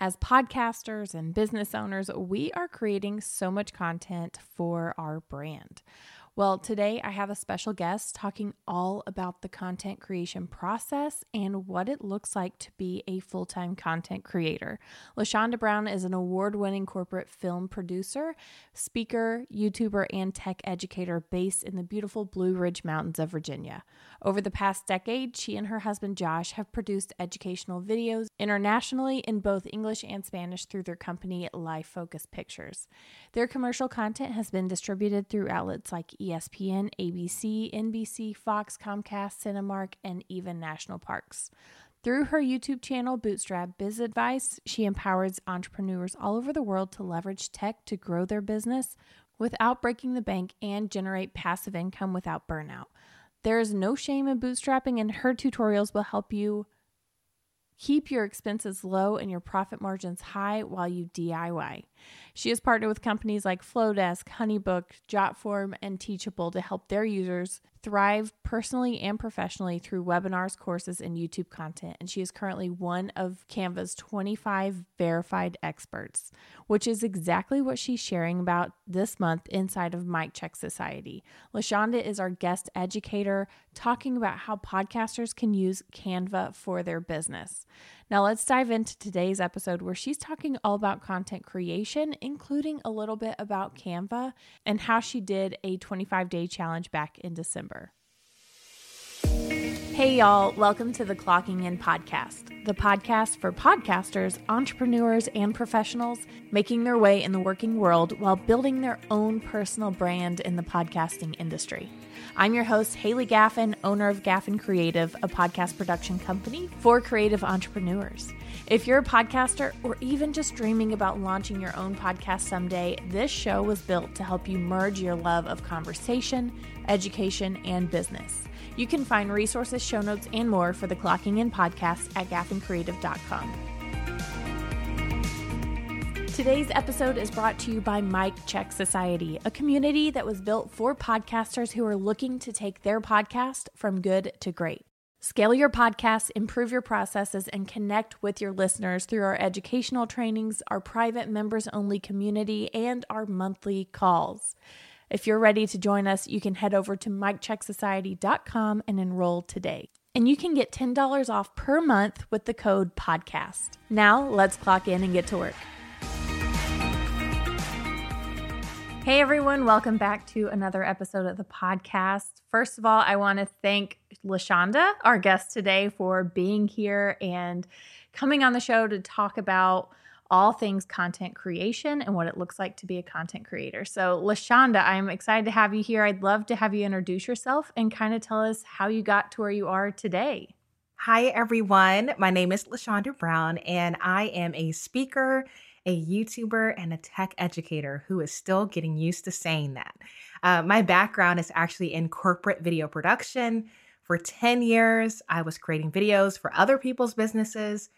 As podcasters and business owners, we are creating so much content for our brand. Well, today I have a special guest talking all about the content creation process and what it looks like to be a full time content creator. LaShonda Brown is an award winning corporate film producer, speaker, YouTuber, and tech educator based in the beautiful Blue Ridge Mountains of Virginia. Over the past decade, she and her husband Josh have produced educational videos internationally in both English and Spanish through their company Life Focus Pictures. Their commercial content has been distributed through outlets like ESPN, ABC, NBC, Fox, Comcast, Cinemark, and even national parks. Through her YouTube channel, Bootstrap Biz Advice, she empowers entrepreneurs all over the world to leverage tech to grow their business without breaking the bank and generate passive income without burnout. There is no shame in bootstrapping, and her tutorials will help you keep your expenses low and your profit margins high while you DIY. She has partnered with companies like Flodesk, Honeybook, Jotform, and Teachable to help their users thrive personally and professionally through webinars, courses, and YouTube content. And she is currently one of Canva's 25 verified experts, which is exactly what she's sharing about this month inside of Mic Check Society. LaShonda is our guest educator talking about how podcasters can use Canva for their business. Now, let's dive into today's episode where she's talking all about content creation, including a little bit about Canva and how she did a 25 day challenge back in December. Hey, y'all, welcome to the Clocking In Podcast, the podcast for podcasters, entrepreneurs, and professionals making their way in the working world while building their own personal brand in the podcasting industry. I'm your host, Haley Gaffin, owner of Gaffin Creative, a podcast production company for creative entrepreneurs. If you're a podcaster or even just dreaming about launching your own podcast someday, this show was built to help you merge your love of conversation, education, and business. You can find resources, show notes, and more for the Clocking In podcast at gaffincreative.com. Today's episode is brought to you by Mic Check Society, a community that was built for podcasters who are looking to take their podcast from good to great. Scale your podcast, improve your processes, and connect with your listeners through our educational trainings, our private members only community, and our monthly calls. If you're ready to join us, you can head over to micchecksociety.com and enroll today. And you can get $10 off per month with the code PODCAST. Now, let's clock in and get to work. Hey everyone, welcome back to another episode of the podcast. First of all, I want to thank LaShonda, our guest today, for being here and coming on the show to talk about all things content creation and what it looks like to be a content creator. So, LaShonda, I'm excited to have you here. I'd love to have you introduce yourself and kind of tell us how you got to where you are today. Hi, everyone. My name is LaShonda Brown, and I am a speaker a YouTuber, and a tech educator who is still getting used to saying that. Uh, my background is actually in corporate video production. For 10 years, I was creating videos for other people's businesses.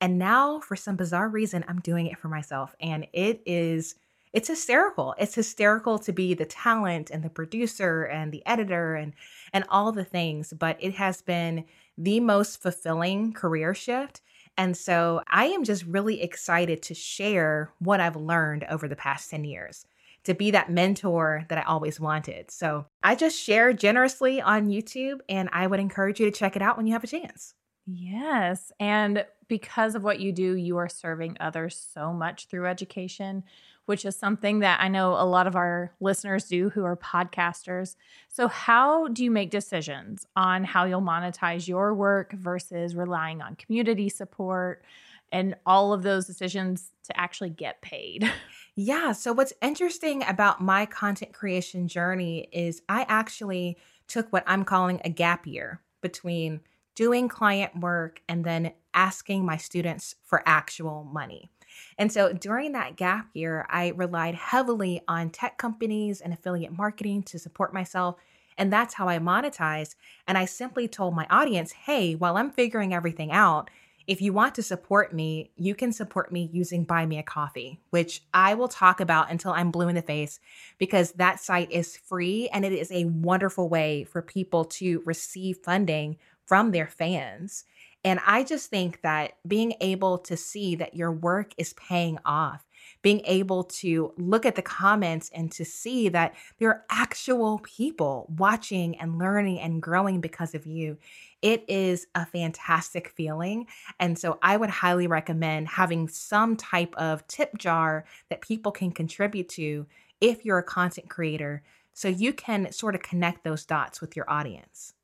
And now, for some bizarre reason, I'm doing it for myself. And it is, it's hysterical. It's hysterical to be the talent and the producer and the editor and, and all the things. But it has been the most fulfilling career shift and so I am just really excited to share what I've learned over the past 10 years, to be that mentor that I always wanted. So I just share generously on YouTube, and I would encourage you to check it out when you have a chance. Yes. And because of what you do, you are serving others so much through education which is something that I know a lot of our listeners do who are podcasters. So, how do you make decisions on how you'll monetize your work versus relying on community support and all of those decisions to actually get paid? Yeah. So, what's interesting about my content creation journey is I actually took what I'm calling a gap year between doing client work and then asking my students for actual money. And so during that gap year, I relied heavily on tech companies and affiliate marketing to support myself. And that's how I monetized. And I simply told my audience, hey, while I'm figuring everything out, if you want to support me, you can support me using Buy Me a Coffee, which I will talk about until I'm blue in the face because that site is free and it is a wonderful way for people to receive funding from their fans. And I just think that being able to see that your work is paying off, being able to look at the comments and to see that there are actual people watching and learning and growing because of you. It is a fantastic feeling. And so I would highly recommend having some type of tip jar that people can contribute to if you're a content creator so you can sort of connect those dots with your audience.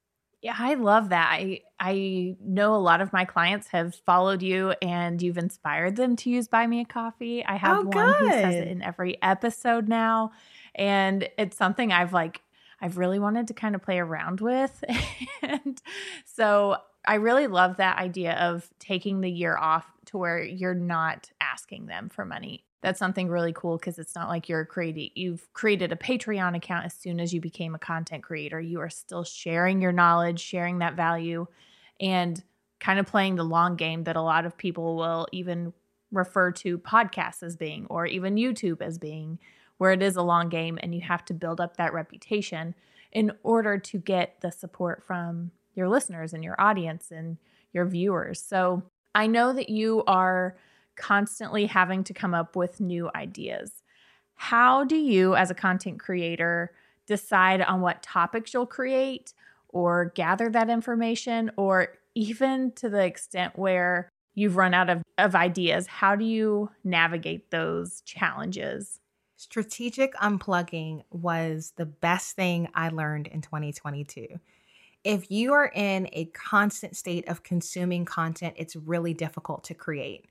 Yeah, I love that. I I know a lot of my clients have followed you and you've inspired them to use Buy Me a Coffee. I have oh, one who says it in every episode now. And it's something I've like I've really wanted to kind of play around with. and so I really love that idea of taking the year off to where you're not asking them for money. That's something really cool because it's not like you're creating you've created a patreon account as soon as you became a content creator. You are still sharing your knowledge sharing that value and kind of playing the long game that a lot of people will even refer to podcasts as being or even youtube as being where it is a long game and you have to build up that reputation in order to get the support from your listeners and your audience and your viewers so i know that you are constantly having to come up with new ideas. How do you, as a content creator, decide on what topics you'll create or gather that information, or even to the extent where you've run out of, of ideas? How do you navigate those challenges? Strategic unplugging was the best thing I learned in 2022. If you are in a constant state of consuming content, it's really difficult to create.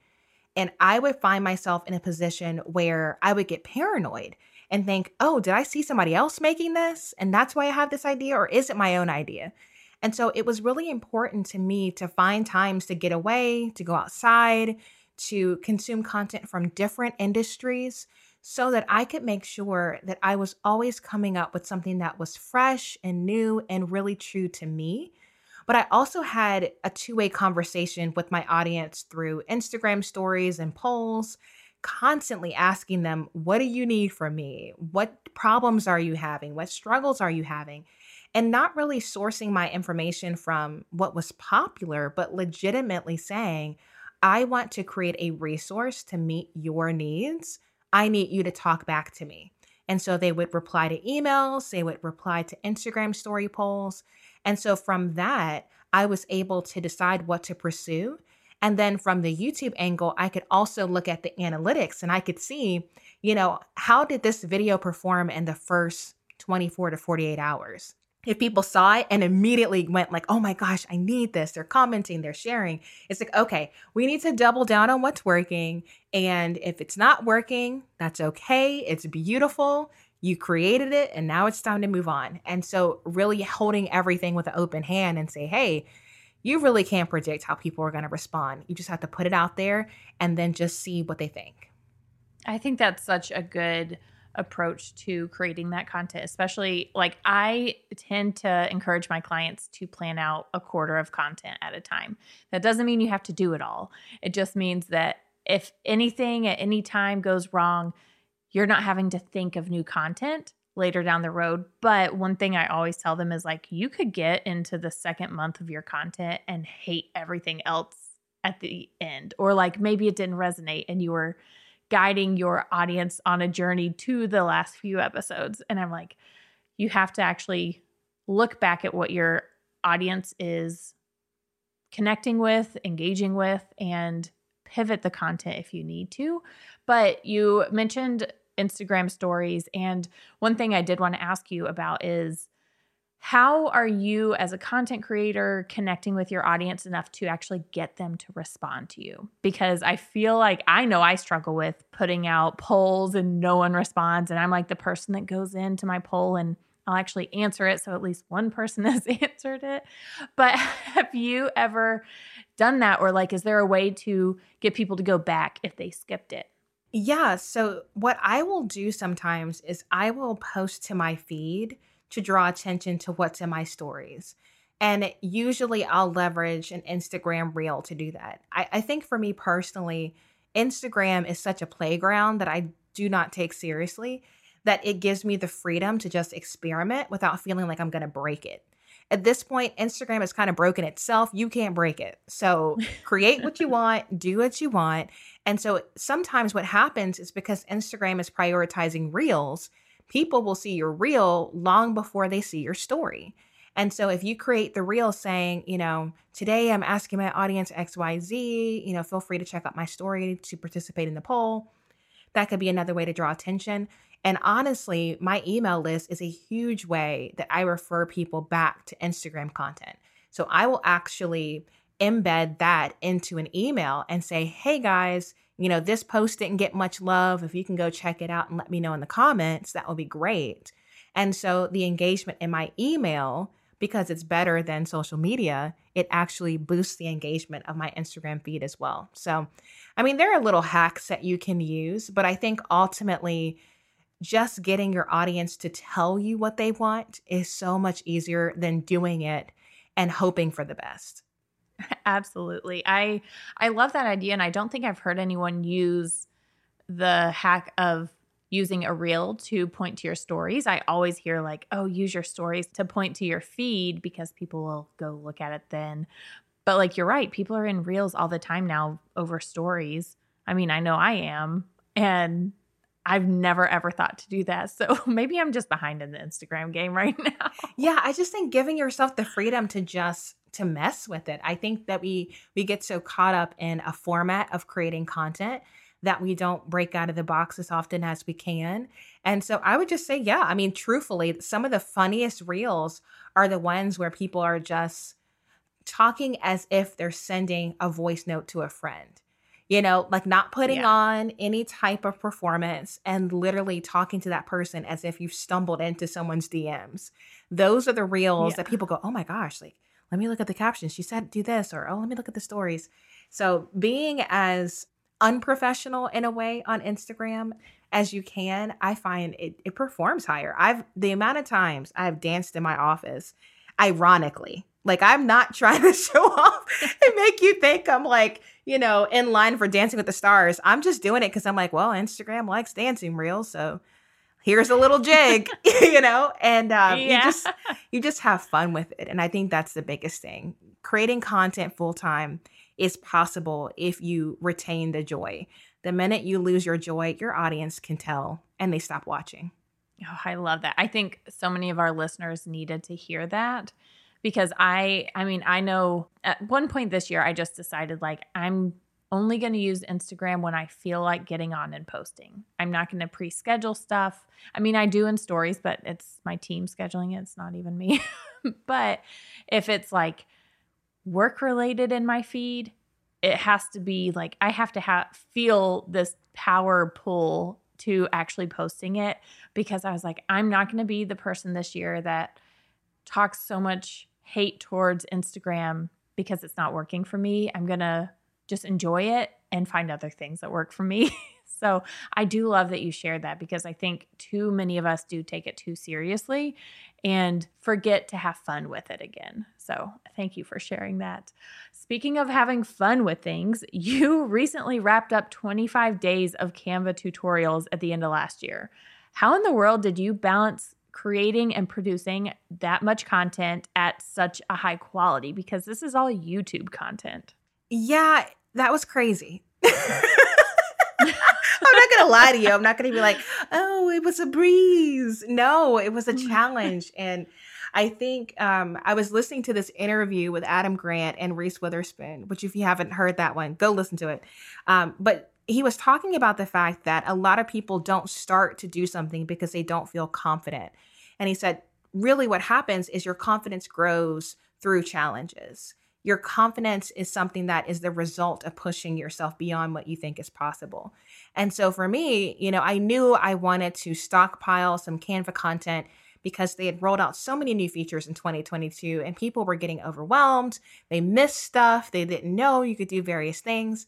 And I would find myself in a position where I would get paranoid and think, oh, did I see somebody else making this? And that's why I have this idea, or is it my own idea? And so it was really important to me to find times to get away, to go outside, to consume content from different industries so that I could make sure that I was always coming up with something that was fresh and new and really true to me but I also had a two way conversation with my audience through Instagram stories and polls, constantly asking them, What do you need from me? What problems are you having? What struggles are you having? And not really sourcing my information from what was popular, but legitimately saying, I want to create a resource to meet your needs. I need you to talk back to me. And so they would reply to emails, they would reply to Instagram story polls. And so from that, I was able to decide what to pursue. And then from the YouTube angle, I could also look at the analytics and I could see, you know, how did this video perform in the first 24 to 48 hours? If people saw it and immediately went like, "Oh my gosh, I need this." They're commenting, they're sharing. It's like, "Okay, we need to double down on what's working, and if it's not working, that's okay. It's beautiful you created it and now it's time to move on. And so, really holding everything with an open hand and say, hey, you really can't predict how people are going to respond. You just have to put it out there and then just see what they think. I think that's such a good approach to creating that content, especially like I tend to encourage my clients to plan out a quarter of content at a time. That doesn't mean you have to do it all, it just means that if anything at any time goes wrong, you're not having to think of new content later down the road. But one thing I always tell them is like, you could get into the second month of your content and hate everything else at the end, or like maybe it didn't resonate and you were guiding your audience on a journey to the last few episodes. And I'm like, you have to actually look back at what your audience is connecting with, engaging with, and pivot the content if you need to. But you mentioned Instagram stories. And one thing I did want to ask you about is how are you, as a content creator, connecting with your audience enough to actually get them to respond to you? Because I feel like I know I struggle with putting out polls and no one responds. And I'm like the person that goes into my poll and I'll actually answer it. So at least one person has answered it. But have you ever done that? Or like, is there a way to get people to go back if they skipped it? Yeah. So, what I will do sometimes is I will post to my feed to draw attention to what's in my stories. And usually I'll leverage an Instagram reel to do that. I, I think for me personally, Instagram is such a playground that I do not take seriously that it gives me the freedom to just experiment without feeling like I'm going to break it. At this point, Instagram has kind of broken itself. You can't break it. So create what you want, do what you want. And so sometimes what happens is because Instagram is prioritizing reels, people will see your reel long before they see your story. And so if you create the reel saying, you know, today I'm asking my audience XYZ, you know, feel free to check out my story to participate in the poll. That could be another way to draw attention. And honestly, my email list is a huge way that I refer people back to Instagram content. So I will actually embed that into an email and say, hey guys, you know, this post didn't get much love. If you can go check it out and let me know in the comments, that would be great. And so the engagement in my email, because it's better than social media, it actually boosts the engagement of my Instagram feed as well. So, I mean, there are little hacks that you can use, but I think ultimately, just getting your audience to tell you what they want is so much easier than doing it and hoping for the best. Absolutely. I I love that idea and I don't think I've heard anyone use the hack of using a reel to point to your stories. I always hear like, "Oh, use your stories to point to your feed because people will go look at it then." But like you're right, people are in reels all the time now over stories. I mean, I know I am and I've never ever thought to do that. So maybe I'm just behind in the Instagram game right now. Yeah, I just think giving yourself the freedom to just to mess with it. I think that we we get so caught up in a format of creating content that we don't break out of the box as often as we can. And so I would just say, yeah, I mean, truthfully, some of the funniest reels are the ones where people are just talking as if they're sending a voice note to a friend. You know, like not putting yeah. on any type of performance and literally talking to that person as if you've stumbled into someone's DMs. Those are the reels yeah. that people go, oh my gosh, like let me look at the captions. She said do this, or oh, let me look at the stories. So being as unprofessional in a way on Instagram as you can, I find it, it performs higher. I've the amount of times I've danced in my office, ironically. Like I'm not trying to show off and make you think I'm like, you know, in line for Dancing with the Stars. I'm just doing it because I'm like, well, Instagram likes dancing reels, so here's a little jig, you know, and um, yeah. you just you just have fun with it. And I think that's the biggest thing. Creating content full time is possible if you retain the joy. The minute you lose your joy, your audience can tell and they stop watching. Oh, I love that. I think so many of our listeners needed to hear that because I I mean, I know at one point this year I just decided like I'm only going to use Instagram when I feel like getting on and posting. I'm not going to pre schedule stuff. I mean, I do in stories, but it's my team scheduling it. It's not even me. but if it's like work related in my feed, it has to be like I have to have feel this power pull to actually posting it because I was like, I'm not going to be the person this year that talks so much hate towards Instagram because it's not working for me. I'm going to just enjoy it and find other things that work for me. so I do love that you shared that because I think too many of us do take it too seriously and forget to have fun with it again. So thank you for sharing that. Speaking of having fun with things, you recently wrapped up 25 days of Canva tutorials at the end of last year. How in the world did you balance creating and producing that much content at such a high quality? Because this is all YouTube content. Yeah, that was crazy. I'm not gonna lie to you. I'm not gonna be like, oh, it was a breeze. No, it was a challenge. And I think um, I was listening to this interview with Adam Grant and Reese Witherspoon, which if you haven't heard that one, go listen to it. Um, but he was talking about the fact that a lot of people don't start to do something because they don't feel confident. And he said, really what happens is your confidence grows through challenges your confidence is something that is the result of pushing yourself beyond what you think is possible. And so for me, you know, I knew I wanted to stockpile some Canva content because they had rolled out so many new features in 2022 and people were getting overwhelmed. They missed stuff, they didn't know you could do various things.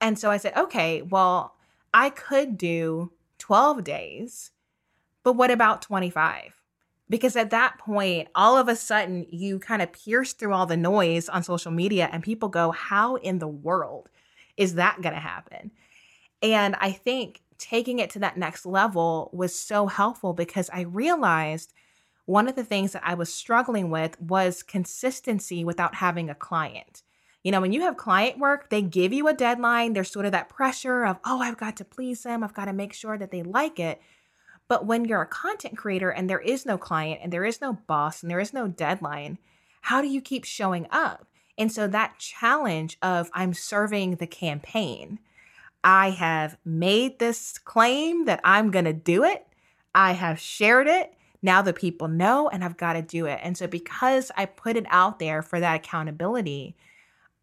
And so I said, okay, well, I could do 12 days, but what about 25? Because at that point all of a sudden you kind of pierce through all the noise on social media and people go how in the world is that going to happen and i think taking it to that next level was so helpful because i realized one of the things that I was struggling with was consistency without having a client. You know, when you have client work, they give you a deadline. There's sort of that pressure of, oh, I've got to please them. I've got to make sure that they like it. But when you're a content creator and there is no client and there is no boss and there is no deadline, how do you keep showing up? And so that challenge of I'm serving the campaign, I have made this claim that I'm going to do it. I have shared it. Now the people know and I've got to do it. And so because I put it out there for that accountability,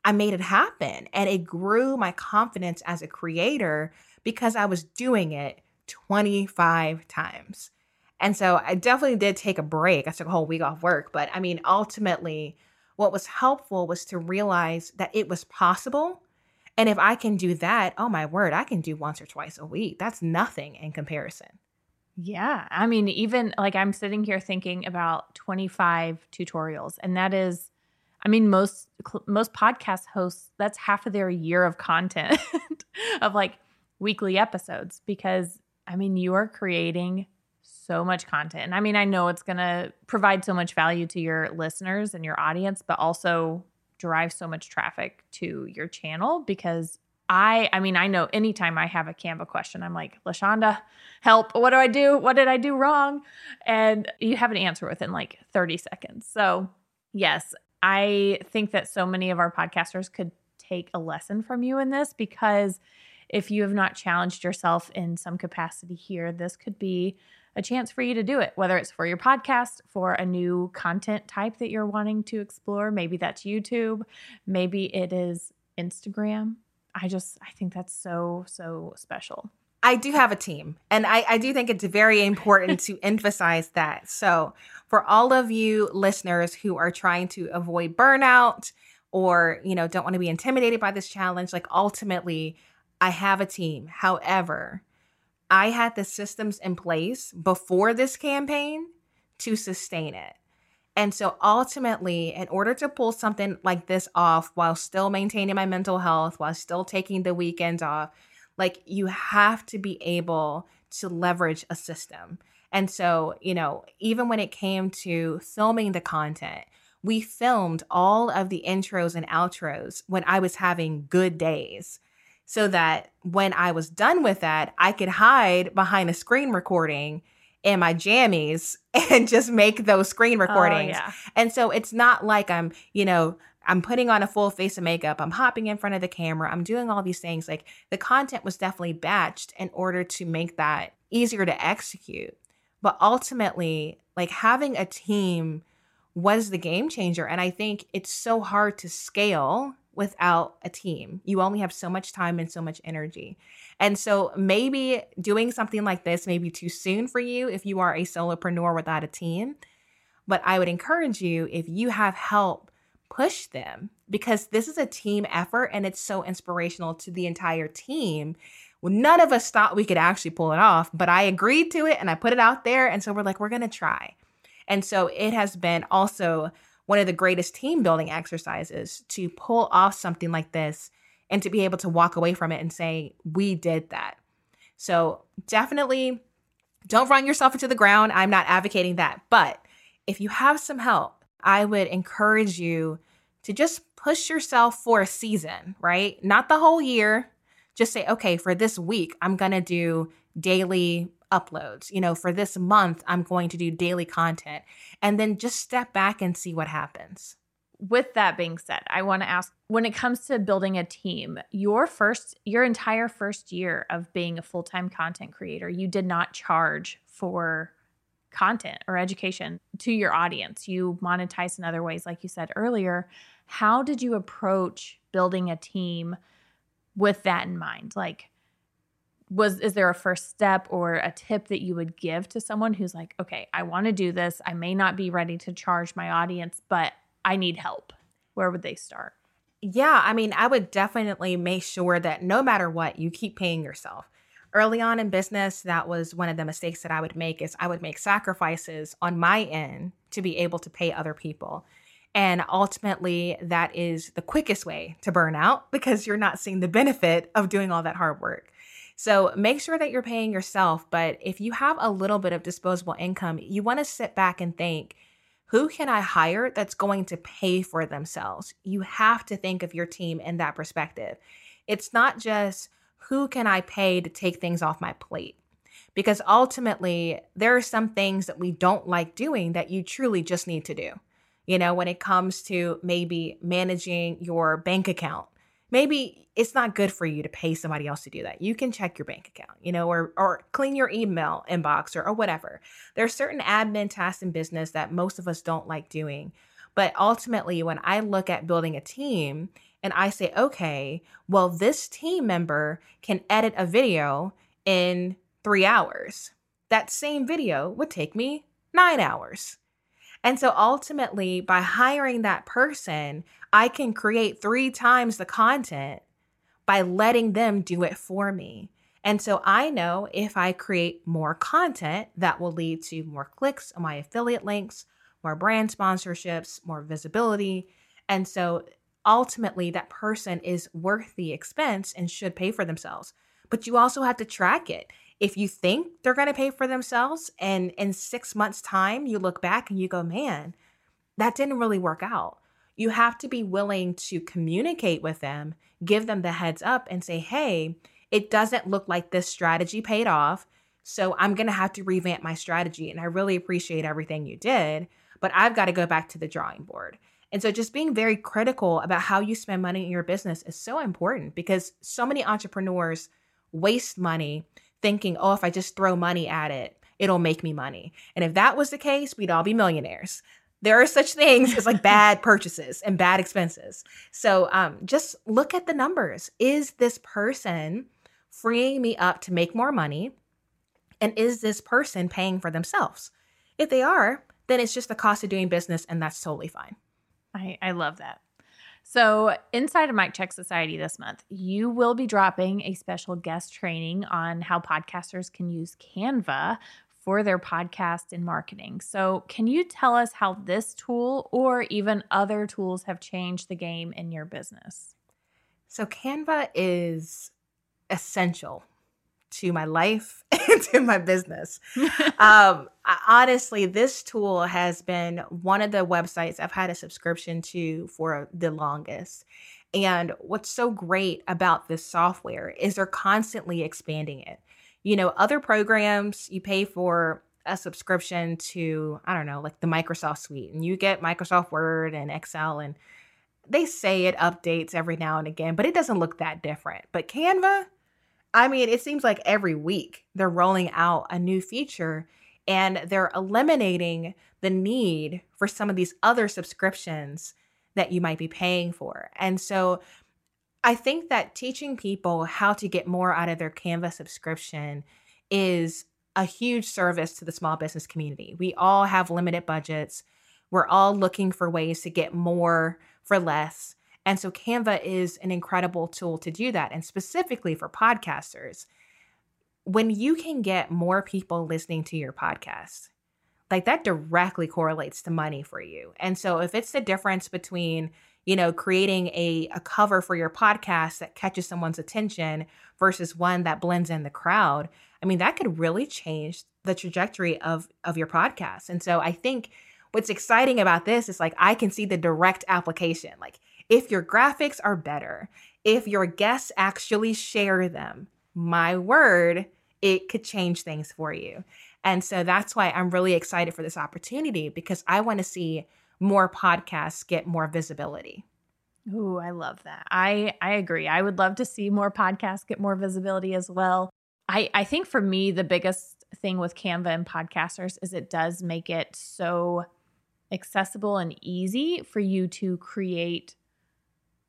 I made it happen and it grew my confidence as a creator because I was doing it 25 times. And so I definitely did take a break. I took a whole week off work. But I mean, ultimately, what was helpful was to realize that it was possible. And if I can do that, oh my word, I can do once or twice a week. That's nothing in comparison. Yeah. I mean, even like I'm sitting here thinking about 25 tutorials, and that is I mean, most most podcast hosts that's half of their year of content of like weekly episodes because I mean, you are creating so much content. And I mean, I know it's going to provide so much value to your listeners and your audience, but also drive so much traffic to your channel because I I mean, I know anytime I have a Canva question, I'm like, LaShonda, help. What do I do? What did I do wrong? And you have an answer within like 30 seconds. So, yes, I think that so many of our podcasters could take a lesson from you in this because if you have not challenged yourself in some capacity here, this could be a chance for you to do it, whether it's for your podcast, for a new content type that you're wanting to explore. Maybe that's YouTube, maybe it is Instagram. I just, I think that's so, so special. I do have a team, and I, I do think it's very important to emphasize that. So, for all of you listeners who are trying to avoid burnout or, you know, don't want to be intimidated by this challenge, like ultimately, I have a team. However, I had the systems in place before this campaign to sustain it. And so ultimately, in order to pull something like this off while still maintaining my mental health, while still taking the weekends off, like you have to be able to leverage a system. And so, you know, even when it came to filming the content, we filmed all of the intros and outros when I was having good days so that when I was done with that, I could hide behind a screen recording in my jammies and just make those screen oh, recordings. Oh, yeah. And so it's not like I'm, you know, I'm putting on a full face of makeup, I'm hopping in front of the camera, I'm doing all these things. Like the content was definitely batched in order to make that easier to execute. But ultimately, like having a team was the game changer. And I think it's so hard to scale without a team. You only have so much time and so much energy. And so maybe doing something like this may be too soon for you if you are a solopreneur without a team. But I would encourage you if you have help push them because this is a team effort and it's so inspirational to the entire team. Well, none of us thought we could actually pull it off, but I agreed to it and I put it out there. And so we're like, we're going to try. And so it has been also one of the greatest team building exercises to pull off something like this and to be able to walk away from it and say, we did that. So definitely don't run yourself into the ground. I'm not advocating that. But if you have some help, I would encourage you to just push yourself for a season, right? Not the whole year. Just say, okay, for this week, I'm going to do daily uploads. You know, for this month, I'm going to do daily content. And then just step back and see what happens. With that being said, I want to ask when it comes to building a team, your first, your entire first year of being a full time content creator, you did not charge for content or education to your audience. You monetize in other ways, like you said earlier. How did you approach building a team with that in mind? Like, was is there a first step or a tip that you would give to someone who's like, okay, I want to do this. I may not be ready to charge my audience, but I need help. Where would they start? Yeah, I mean, I would definitely make sure that no matter what, you keep paying yourself early on in business, that was one of the mistakes that I would make is I would make sacrifices on my end to be able to pay other people. And ultimately, that is the quickest way to burn out because you're not seeing the benefit of doing all that hard work. So make sure that you're paying yourself. But if you have a little bit of disposable income, you want to sit back and think, who can I hire that's going to pay for themselves? You have to think of your team in that perspective. It's not just who can I pay to take things off my plate? Because ultimately, there are some things that we don't like doing that you truly just need to do. You know, when it comes to maybe managing your bank account, maybe it's not good for you to pay somebody else to do that. You can check your bank account, you know, or or clean your email inbox or, or whatever. There are certain admin tasks in business that most of us don't like doing. But ultimately, when I look at building a team and I say, okay, well, this team member can edit a video in three hours. That same video would take me nine hours. And so ultimately, by hiring that person, I can create three times the content by letting them do it for me. And so I know if I create more content, that will lead to more clicks on my affiliate links, more brand sponsorships, more visibility. And so ultimately, that person is worth the expense and should pay for themselves. But you also have to track it if you think they're going to pay for themselves and in six months' time you look back and you go, man, that didn't really work out. You have to be willing to communicate with them, give them the heads up, and say, hey, it doesn't look like this strategy paid off. So I'm going to have to revamp my strategy. And I really appreciate everything you did, but I've got to go back to the drawing board. And so just being very critical about how you spend money in your business is so important because so many entrepreneurs waste money thinking, oh, if I just throw money at it, it'll make me money. And if that was the case, we'd all be millionaires. There are such things as like bad purchases and bad expenses. So um, just look at the numbers. Is this person freeing me up to make more money? And is this person paying for themselves? If they are, then it's just the cost of doing business, and that's totally fine. I, I love that. So, inside of Mic Check Society this month, you will be dropping a special guest training on how podcasters can use Canva for their podcast and marketing. So, can you tell us how this tool or even other tools have changed the game in your business? So, Canva is essential to my life and to my business. um, honestly, this tool has been one of the websites I've had a subscription to for the longest. And what's so great about this software is they're constantly expanding it. You know, other programs you pay for a subscription to, I don't know, like the Microsoft Suite, and you get Microsoft Word and Excel, and they say it updates every now and again, but it doesn't look that different. But Canva, I mean, it seems like every week they're rolling out a new feature and they're eliminating the need for some of these other subscriptions that you might be paying for. And so I think that teaching people how to get more out of their Canva subscription is a huge service to the small business community. We all have limited budgets. We're all looking for ways to get more for less. And so Canva is an incredible tool to do that. And specifically for podcasters, when you can get more people listening to your podcast, like that directly correlates to money for you. And so if it's the difference between, you know, creating a, a cover for your podcast that catches someone's attention versus one that blends in the crowd, I mean, that could really change the trajectory of of your podcast. And so I think what's exciting about this is like I can see the direct application. Like if your graphics are better, if your guests actually share them, my word, it could change things for you. And so that's why I'm really excited for this opportunity because I want to see more podcasts get more visibility. Ooh, I love that. I I agree. I would love to see more podcasts get more visibility as well. I I think for me the biggest thing with Canva and podcasters is it does make it so accessible and easy for you to create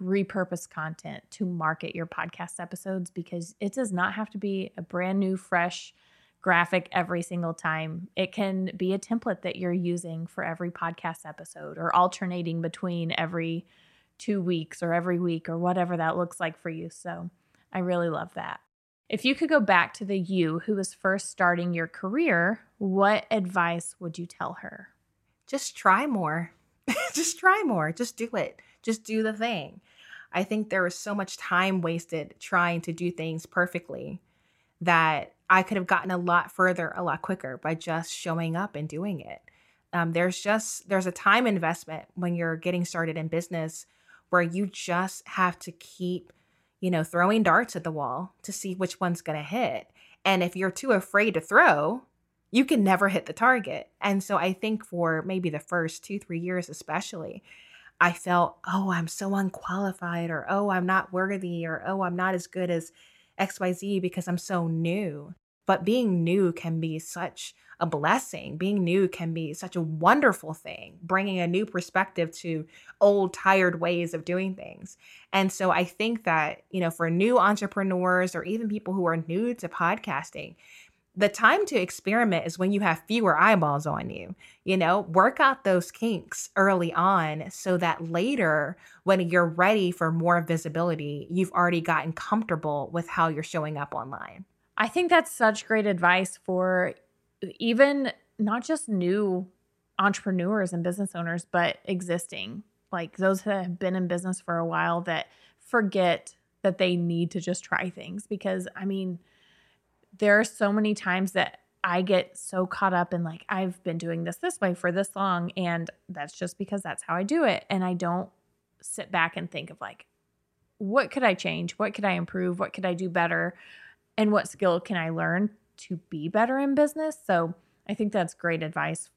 repurpose content to market your podcast episodes because it does not have to be a brand new, fresh graphic every single time. It can be a template that you're using for every podcast episode or alternating between every two weeks or every week or whatever that looks like for you. So I really love that. If you could go back to the you who was first starting your career, what advice would you tell her? Just try more. Just try more. Just do it just do the thing. I think there was so much time wasted trying to do things perfectly. that I could have gotten a lot further a lot quicker by just showing up and doing it. Um, there's just there's a time investment when you're getting started in business where you just have to keep you know throwing darts at the wall to see which one's going to hit and if you're too afraid to throw you can never hit the target and so i think for maybe the first two three years especially i felt oh i'm so unqualified or oh i'm not worthy or oh i'm not as good as xyz because i'm so new but being new can be such a blessing. Being new can be such a wonderful thing, bringing a new perspective to old, tired ways of doing things. And so I think that, you know, for new entrepreneurs or even people who are new to podcasting, the time to experiment is when you have fewer eyeballs on you. You know, work out those kinks early on so that later, when you're ready for more visibility, you've already gotten comfortable with how you're showing up online. I think that's such great advice for even not just new entrepreneurs and business owners, but existing, like those that have been in business for a while that forget that they need to just try things. Because I mean, there are so many times that I get so caught up in like, I've been doing this this way for this long, and that's just because that's how I do it. And I don't sit back and think of like, what could I change? What could I improve? What could I do better? And what skill can I learn to be better in business. So I think that's great advice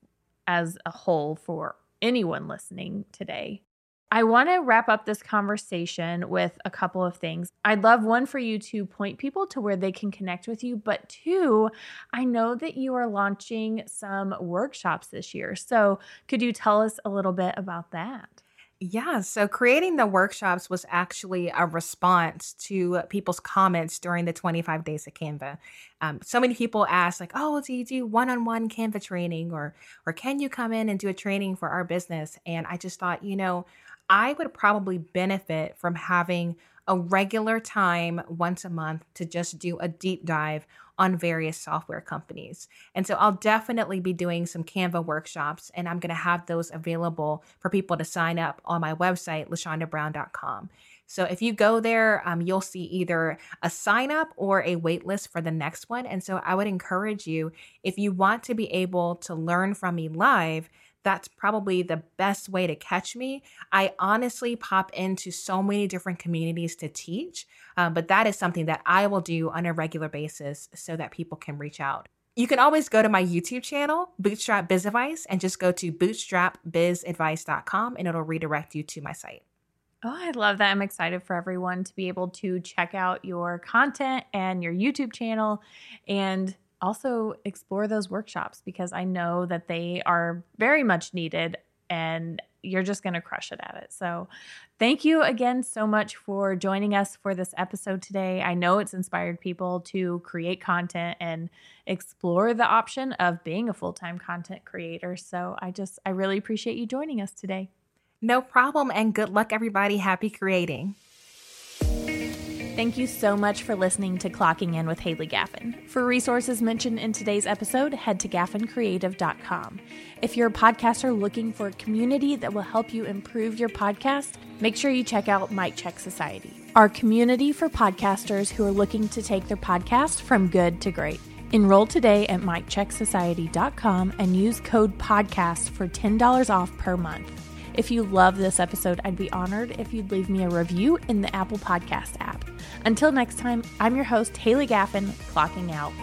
as a whole for anyone listening today. I want to wrap up this conversation with a couple of things. I'd love one for you to point people to where they can connect with you, but two, I know that you are launching some workshops this year. So, could you tell us a little bit about that? Yeah, so creating the workshops was actually a response to people's comments during the 25 days of Canva. Um, so many people ask, like, "Oh, do you do one-on-one Canva training, or or can you come in and do a training for our business?" And I just thought, you know, I would probably benefit from having a regular time once a month to just do a deep dive on various software companies. And so I'll definitely be doing some Canva workshops, and I'm going to have those available for people to sign up on my website, lashondabrown.com. So if you go there, um, you'll see either a sign up or a wait list for the next one. And so I would encourage you, if you want to be able to learn from me live, that's probably the best way to catch me. I honestly pop into so many different communities to teach, um, but that is something that I will do on a regular basis so that people can reach out. You can always go to my YouTube channel, Bootstrap Biz Advice, and just go to bootstrapbizadvice.com and it'll redirect you to my site. Oh, I love that. I'm excited for everyone to be able to check out your content and your YouTube channel and also explore those workshops because I know that they are very much needed and you're just going to crush it at it. So, thank you again so much for joining us for this episode today. I know it's inspired people to create content and explore the option of being a full time content creator. So, I just, I really appreciate you joining us today. No problem. And good luck, everybody. Happy creating. Thank you so much for listening to Clocking In with Haley Gaffin. For resources mentioned in today's episode, head to gaffincreative.com. If you're a podcaster looking for a community that will help you improve your podcast, make sure you check out Mic Check Society, our community for podcasters who are looking to take their podcast from good to great. Enroll today at micchecksociety.com and use code PODCAST for $10 off per month. If you love this episode, I'd be honored if you'd leave me a review in the Apple Podcast app. Until next time, I'm your host, Haley Gaffin, clocking out.